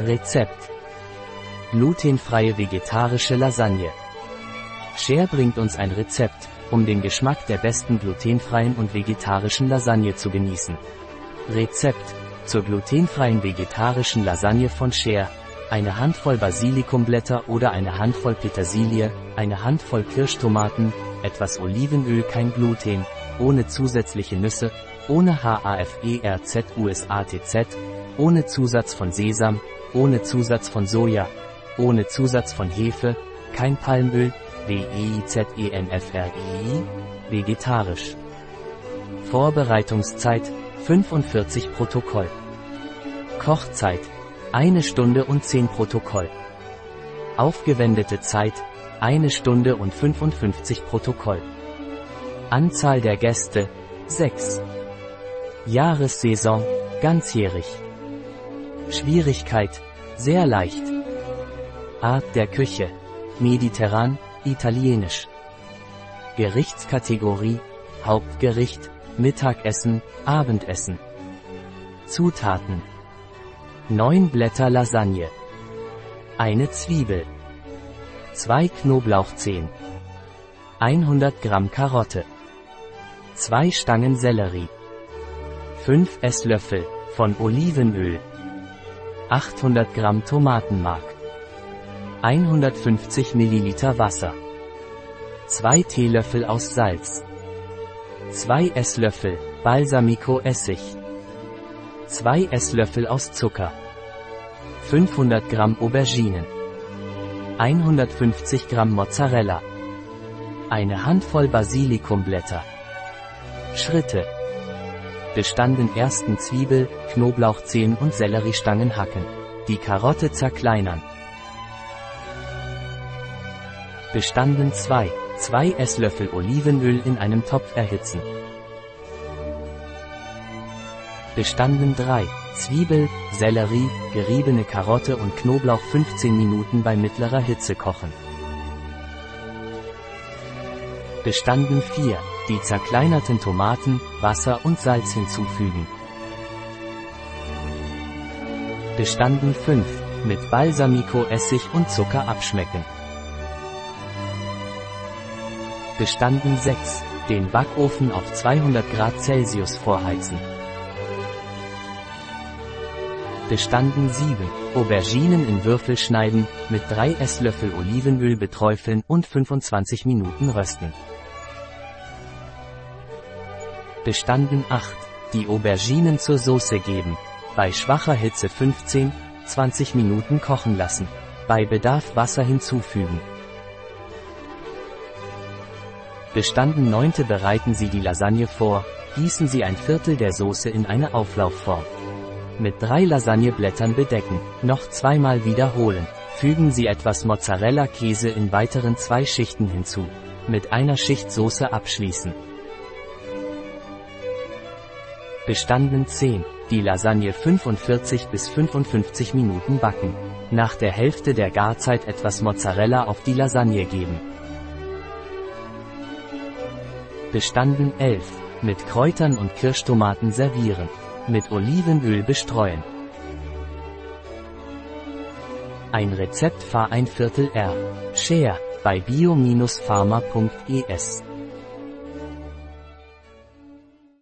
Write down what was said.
Rezept. Glutenfreie vegetarische Lasagne. Cher bringt uns ein Rezept, um den Geschmack der besten glutenfreien und vegetarischen Lasagne zu genießen. Rezept. Zur glutenfreien vegetarischen Lasagne von Cher. Eine Handvoll Basilikumblätter oder eine Handvoll Petersilie, eine Handvoll Kirschtomaten, etwas Olivenöl kein Gluten, ohne zusätzliche Nüsse, ohne HAFERZUSATZ, ohne Zusatz von Sesam, ohne Zusatz von Soja, ohne Zusatz von Hefe, kein Palmöl, WEIZENFREI, vegetarisch. Vorbereitungszeit 45 Protokoll. Kochzeit 1 Stunde und 10 Protokoll. Aufgewendete Zeit 1 Stunde und 55 Protokoll. Anzahl der Gäste 6. Jahressaison ganzjährig. Schwierigkeit sehr leicht. Art der Küche mediterran, italienisch. Gerichtskategorie Hauptgericht, Mittagessen, Abendessen. Zutaten 9 Blätter Lasagne. Eine Zwiebel. 2 Knoblauchzehen. 100 Gramm Karotte. 2 Stangen Sellerie. 5 Esslöffel von Olivenöl. 800 Gramm Tomatenmark. 150 Milliliter Wasser. 2 Teelöffel aus Salz. 2 Esslöffel Balsamico Essig. 2 Esslöffel aus Zucker. 500 Gramm Auberginen. 150 Gramm Mozzarella. Eine Handvoll Basilikumblätter. Schritte. Bestanden ersten Zwiebel, Knoblauchzehen und Selleriestangen hacken. Die Karotte zerkleinern. Bestanden 2. 2 Esslöffel Olivenöl in einem Topf erhitzen. Bestanden 3. Zwiebel, Sellerie, geriebene Karotte und Knoblauch 15 Minuten bei mittlerer Hitze kochen. Bestanden 4. Die zerkleinerten Tomaten, Wasser und Salz hinzufügen. Bestanden 5. Mit Balsamico Essig und Zucker abschmecken. Bestanden 6. Den Backofen auf 200 Grad Celsius vorheizen. Bestanden 7. Auberginen in Würfel schneiden, mit 3 Esslöffel Olivenöl beträufeln und 25 Minuten rösten. Bestanden 8. Die Auberginen zur Soße geben. Bei schwacher Hitze 15, 20 Minuten kochen lassen. Bei Bedarf Wasser hinzufügen. Bestanden 9. Bereiten Sie die Lasagne vor, gießen Sie ein Viertel der Soße in eine Auflaufform. Mit drei Lasagneblättern bedecken, noch zweimal wiederholen. Fügen Sie etwas Mozzarella-Käse in weiteren zwei Schichten hinzu. Mit einer Schicht Soße abschließen. Bestanden 10. Die Lasagne 45 bis 55 Minuten backen. Nach der Hälfte der Garzeit etwas Mozzarella auf die Lasagne geben. Bestanden 11. Mit Kräutern und Kirschtomaten servieren. Mit Olivenöl bestreuen. Ein Rezept fahr ein Viertel R. Share bei bio-pharma.es